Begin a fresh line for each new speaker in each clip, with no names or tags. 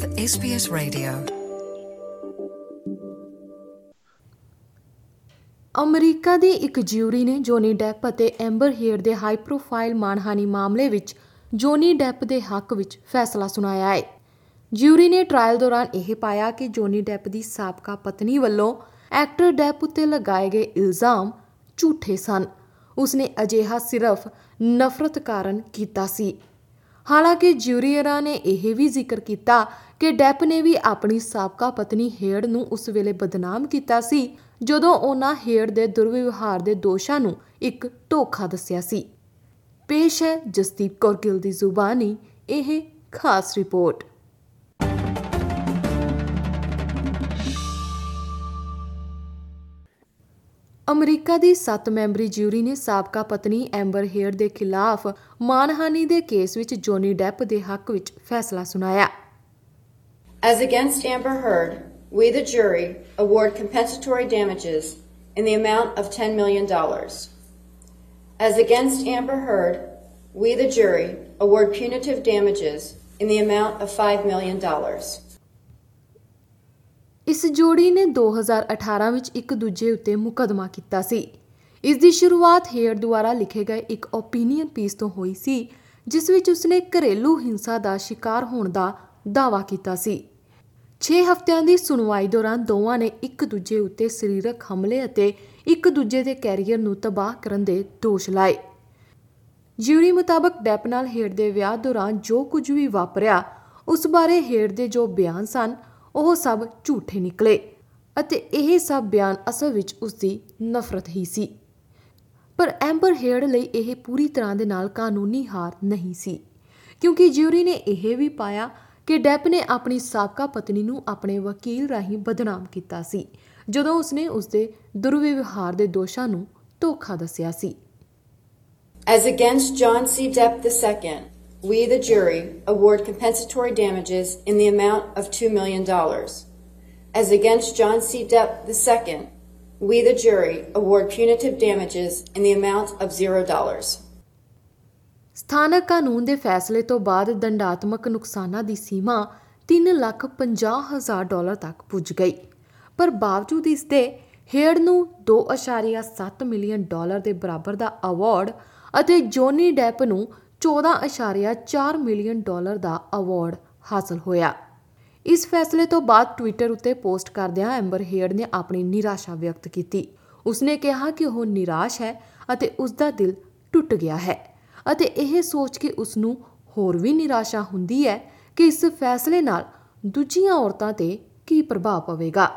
with SBS Radio.
America ਦੀ ਇੱਕ jury ਨੇ ਜੋਨੀ ਡੈਪ ਅਤੇ ਐਂਬਰ ਹੀਅਰ ਦੇ ਹਾਈ ਪ੍ਰੋਫਾਈਲ ਮਾਣਹਾਨੀ ਮਾਮਲੇ ਵਿੱਚ ਜੋਨੀ ਡੈਪ ਦੇ ਹੱਕ ਵਿੱਚ ਫੈਸਲਾ ਸੁਣਾਇਆ ਹੈ। ਜਿਊਰੀ ਨੇ ਟ੍ਰਾਇਲ ਦੌਰਾਨ ਇਹ ਪਾਇਆ ਕਿ ਜੋਨੀ ਡੈਪ ਦੀ ਸਾਬਕਾ ਪਤਨੀ ਵੱਲੋਂ ਐਕਟਰ ਡੈਪ ਉੱਤੇ ਲਗਾਏ ਗਏ ਇਲਜ਼ਾਮ ਝੂਠੇ ਸਨ। ਉਸਨੇ ਅਜਿਹਾ ਸਿਰਫ ਨਫ਼ਰਤ ਕਾਰਨ ਕੀਤਾ ਸੀ। ਹਾਲਾਂਕਿ ਜਿਊਰੀਅਰਾਂ ਨੇ ਇਹ ਵੀ ਜ਼ਿਕਰ ਕੀਤਾ ਕਿ ਡੈਪ ਨੇ ਵੀ ਆਪਣੀ ਸਾਬਕਾ ਪਤਨੀ ਹੇਡ ਨੂੰ ਉਸ ਵੇਲੇ ਬਦਨਾਮ ਕੀਤਾ ਸੀ, ਜਦੋਂ ਉਹਨਾਂ ਹੇਡ ਦੇ ਦੁਰਵਿਵਹਾਰ ਦੇ ਦੋਸ਼ਾਂ ਨੂੰ ਇੱਕ ਧੋਖਾ ਦੱਸਿਆ ਸੀ ਪੇਸ਼ ਹੈ ਜਸਦੀਪ ਕੌਰ ਗਿੱਲ ਦੀ ਜ਼ੁਬਾਨੀ, ਇਹ ਖਾਸ ਰਿਪੋਰਟ ਅਮਰੀਕਾ ਦੀ 7 ਮੈਂਬਰੀ ਜਿਊਰੀ ਨੇ ਸਾਬਕਾ ਪਤਨੀ ਐਂਬਰ ਹੇਅਰ ਦੇ ਖਿਲਾਫ ਮਾਨਹਾਨੀ ਦੇ ਕੇਸ ਵਿੱਚ ਜੋਨੀ ਡੈਪ ਦੇ ਹੱਕ ਵਿੱਚ ਫੈਸਲਾ ਸੁਣਾਇਆ।
As against Amber Heard, we, the jury, award compensatory damages in the amount of $10 million. As against Amber Heard, we, the jury, award punitive damages in the amount of $5 million.
ਇਸ ਜੋੜੀ ਨੇ 2018 ਵਿੱਚ ਇੱਕ ਦੂਜੇ ਉੱਤੇ ਮੁਕੱਦਮਾ ਕੀਤਾ ਸੀ ਇਸ ਦੀ ਸ਼ੁਰੂਆਤ ਹੇਅਰ ਦੁਆਰਾ ਲਿਖੇ ਗਏ ਇੱਕ ਓਪੀਨੀਅਨ ਪੀਸ ਤੋਂ ਹੋਈ ਸੀ ਜਿਸ ਵਿੱਚ ਉਸਨੇ ਘਰੇਲੂ ਹਿੰਸਾ ਦਾ ਸ਼ਿਕਾਰ ਹੋਣ ਦਾ ਦਾਅਵਾ ਕੀਤਾ ਸੀ 6 ਹਫ਼ਤਿਆਂ ਦੀ ਸੁਣਵਾਈ ਦੌਰਾਨ ਦੋਵਾਂ ਨੇ ਇੱਕ ਦੂਜੇ ਉੱਤੇ ਸਰੀਰਕ ਹਮਲੇ ਅਤੇ ਇੱਕ ਦੂਜੇ ਦੇ ਕੈਰੀਅਰ ਨੂੰ ਤਬਾਹ ਕਰਨ ਦੇ ਦੋਸ਼ ਲਾਏ। ਜਿਊਰੀ ਮੁਤਾਬਕ ਡੈਪ ਨਾਲ ਹੇਡ ਦੇ ਵਿਆਹ ਦੌਰਾਨ ਜੋ ਕੁਝ ਵੀ ਵਾਪਰਿਆ, ਉਸ ਬਾਰੇ ਹੇਡ ਦੇ ਜੋ ਬਿਆਨ ਸਨ, ਉਹ ਸਭ ਝੂਠੇ ਨਿਕਲੇ ਅਤੇ ਇਹ ਸਭ ਬਿਆਨ ਅਸਲ ਵਿੱਚ ਉਸ ਦੀ ਨਫ਼ਰਤ ਹੀ ਸੀ। ਪਰ ਐਂਬਰ ਹੇਡ ਲਈ ਇਹ ਪੂਰੀ ਤਰ੍ਹਾਂ ਦੇ ਨਾਲ ਕਾਨੂੰਨੀ ਹਾਰ ਨਹੀਂ ਸੀ, ਕਿਉਂਕਿ ਜਿਊਰੀ ਨੇ ਇਹ ਵੀ ਪਾਇਆ ਕਿ ਡੈਪ ਨੇ ਆਪਣੀ ਸਾਬਕਾ ਪਤਨੀ ਨੂੰ ਆਪਣੇ ਵਕੀਲ ਰਾਹੀਂ ਬਦਨਾਮ ਕੀਤਾ ਸੀ ਜਦੋਂ ਉਸਨੇ ਉਸਦੇ ਦੁਰਵਿਵਹਾਰ ਦੇ ਦੋਸ਼ਾਂ ਨੂੰ ਧੋਖਾ ਦੱਸਿਆ ਸੀ
As against John C. Depp II, we, the jury, award compensatory damages in the amount of $2 million. As against John C. Depp II, we, the jury, award punitive damages in the amount of $0.
ਸਥਾਨਕ ਕਾਨੂੰਨ ਦੇ ਫੈਸਲੇ ਤੋਂ ਬਾਅਦ ਦੰਡਾਤਮਕ ਨੁਕਸਾਨਾਂ ਦੀ ਸੀਮਾ 3 ਲੱਖ 50 ਹਜ਼ਾਰ dollar ਤੱਕ ਪੁੱਜ ਗਈ। ਪਰ ਬਾਵਜੂਦ ਇਸ ਦੇ ਹੇਡ ਨੂੰ 2.7 ਮਿਲੀਅਨ ਡਾਲਰ ਦੇ ਬਰਾਬਰ ਦਾ ਅਵਾਰਡ ਅਤੇ ਜੋਨੀ ਡੈਪ ਨੂੰ 14.4 ਮਿਲੀਅਨ ਡਾਲਰ ਦਾ ਅਵਾਰਡ ਹਾਸਲ ਹੋਇਆ। ਇਸ ਫੈਸਲੇ ਤੋਂ ਬਾਅਦ ਟਵਿੱਟਰ ਉੱਤੇ ਪੋਸਟ ਕਰਦਿਆਂ ਐਂਬਰ ਹੇਡ ਨੇ ਆਪਣੀ ਨਿਰਾਸ਼ਾ ਵਿਅਕਤ ਕੀਤੀ। ਉਸਨੇ ਕਿਹਾ ਕਿ ਉਹ ਨਿਰਾਸ਼ ਹੈ ਅਤੇ ਉਸ ਦਾ ਦਿਲ ਟੁੱਟ ਗਿਆ ਹੈ। ਅਤੇ ਇਹ ਸੋਚ ਕੇ ਉਸ ਨੂੰ ਹੋਰ ਵੀ ਨਿਰਾਸ਼ਾ ਹੁੰਦੀ ਹੈ ਕਿ ਇਸ ਫੈਸਲੇ ਨਾਲ ਦੂਜੀਆਂ ਔਰਤਾਂ ਤੇ ਕੀ ਪ੍ਰਭਾਵ ਪਵੇਗਾ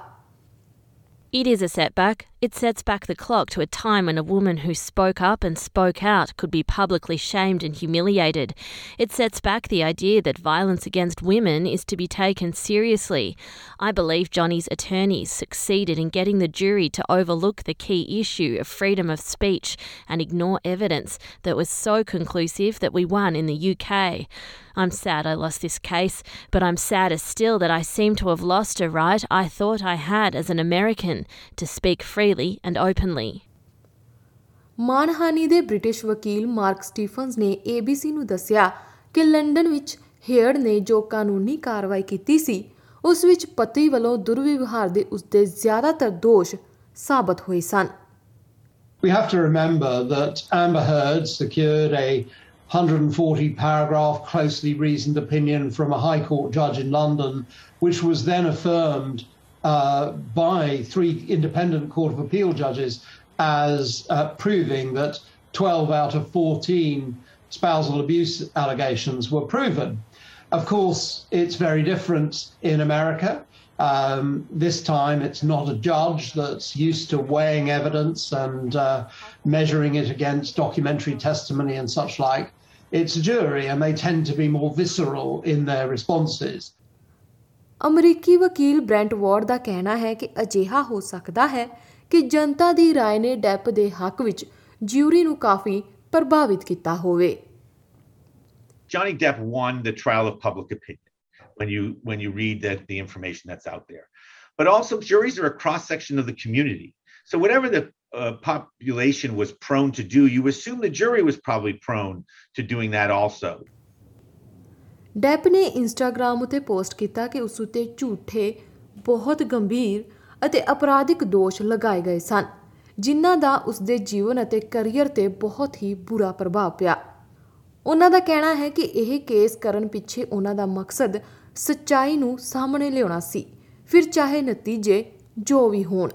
It is a setback. It sets back the clock to a time when a woman who spoke up and spoke out could be publicly shamed and humiliated. It sets back the idea that violence against women is to be taken seriously. I believe Johnny's attorneys succeeded in getting the jury to overlook the key issue of freedom of speech and ignore evidence that was so conclusive that we won in the UK. I'm sad I lost this case, but I'm sadder still that I seem to have lost a right I thought I had as an American to speak freely and openly.
ਮਾਨਹਾਨੀ ਦੇ British ਵਕੀਲ mark Stephen's ਨੇ ABC ਨੂੰ ਦੱਸਿਆ ਕਿ London ਵਿੱਚ hair ਨੇ ਜੋ ਕਾਨੂੰਨੀ ਕਾਰਵਾਈ ਕੀਤੀ ਸੀ ਉਸ ਵਿੱਚ ਪਤੀ ਵੱਲੋਂ ਦੁਰਵਿਵਹਾਰ ਦੇ ਉਸਦੇ ਜ਼ਿਆਦਾਤਰ ਦੋਸ਼ ਸਾਬਤ ਹੋਏ ਸਨ
We have to remember that Amber Heard secured a 140 paragraph, closely reasoned opinion from a High Court judge in London, which was then affirmed uh, by three independent Court of Appeal judges as uh, proving that 12 out of 14 spousal abuse allegations were proven. Of course, it's very different in America. Um, this time, it's not a judge that's used to weighing evidence and uh, measuring it against documentary testimony and such like. It's a jury, and they tend to be more visceral in their responses.
ਅਮਰੀਕੀ ਵਕੀਲ ਬ੍ਰੈਂਟ ward ਦਾ ਕਹਿਣਾ ਹੈ ਕਿ ਅਜਿਹਾ ਹੋ ਸਕਦਾ ਹੈ ਕਿ ਜਨਤਾ ਦੀ رائے ਨੇ ਡੈਪ ਦੇ ਹੱਕ ਵਿੱਚ ਜਿਊਰੀ ਨੂੰ ਕਾਫੀ ਪ੍ਰਭਾਵਿਤ ਕੀਤਾ ਹੋਵੇ
Johnny Depp won the trial of public opinion when you when you read that the information that's out there. But also juries are a cross section of the community. So whatever the uh, population was prone to do, you assume the jury was probably prone to doing that also.
ਡੈਪ ਨੇ Instagram ਉਤੇ post ਕੀਤਾ ਕਿ ਉਸ ਉਤੇ ਝੂਠੇ, ਬਹੁਤ ਗੰਭੀਰ ਅਤੇ ਅਪਰਾਧਿਕ ਦੋਸ਼ ਲਗਾਏ ਗਏ ਸਨ, ਜਿਨ੍ਹਾਂ ਦਾ ਉਸ ਦੇ ਜੀਵਨ ਅਤੇ ਕੈਰੀਅਰ ਤੇ ਬਹੁਤ ਹੀ ਬੁਰਾ ਪ੍ਰਭਾਵ ਪਿਆ। ਉਹਨਾਂ ਦਾ ਕਹਿਣਾ ਹੈ ਕਿ ਇਹ ਕੇਸ ਕਰਨ ਪਿੱਛੇ ਉਹਨਾਂ ਦਾ ਮਕਸਦ ਸੱਚਾਈ ਨੂੰ ਸਾਹਮਣੇ ਲਿਆਉਣਾ ਸੀ, ਫਿਰ ਚਾਹੇ ਨਤੀਜੇ ਜੋ ਵੀ ਹੋਣ।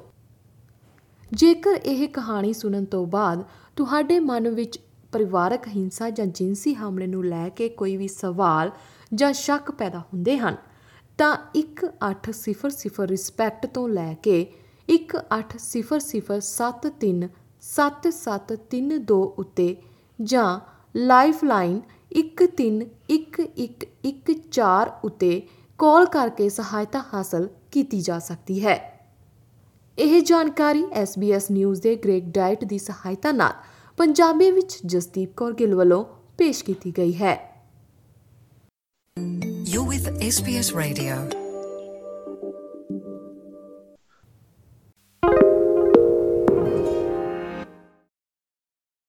ਜੇਕਰ ਇਹ ਕਹਾਣੀ ਸੁਣਨ ਤੋਂ ਬਾਅਦ ਤੁਹਾਡੇ ਮਨ ਵਿੱਚ ਪਰਿਵਾਰਕ ਹਿੰਸਾ ਜਾਂ ਜਿੰਸੀ ਹਮਲੇ ਨੂੰ ਲੈ ਕੇ ਕੋਈ ਵੀ ਸਵਾਲ ਜਾਂ ਸ਼ੱਕ ਪੈਦਾ ਹੁੰਦੇ ਹਨ, ਤਾਂ 1800 ਰਿਸਪੈਕਟ ਤੋਂ ਲੈ ਕੇ 1800737732 ਉੱਤੇ ਜਾਂ ਲਾਈਫਲਾਈਨ 131114 ਉੱਤੇ ਕਾਲ ਕਰਕੇ ਸਹਾਇਤਾ ਹਾਸਲ ਕੀਤੀ ਜਾ ਸਕਦੀ ਹੈ। ਇਹ ਜਾਣਕਾਰੀ SBS ਨਿਊਜ਼ ਦੇ ਗ੍ਰੇਕ ਡਾਈਟ ਦੀ ਸਹਾਇਤਾ ਨਾਲ ਪੰਜਾਬੀ ਵਿੱਚ ਜਸਦੀਪ ਕੌਰ ਗਿੱਲ ਵੱਲੋਂ ਪੇਸ਼ ਕੀਤੀ ਗਈ ਹੈ
You're with SBS Radio.